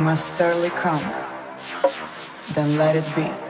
must surely come, then let it be.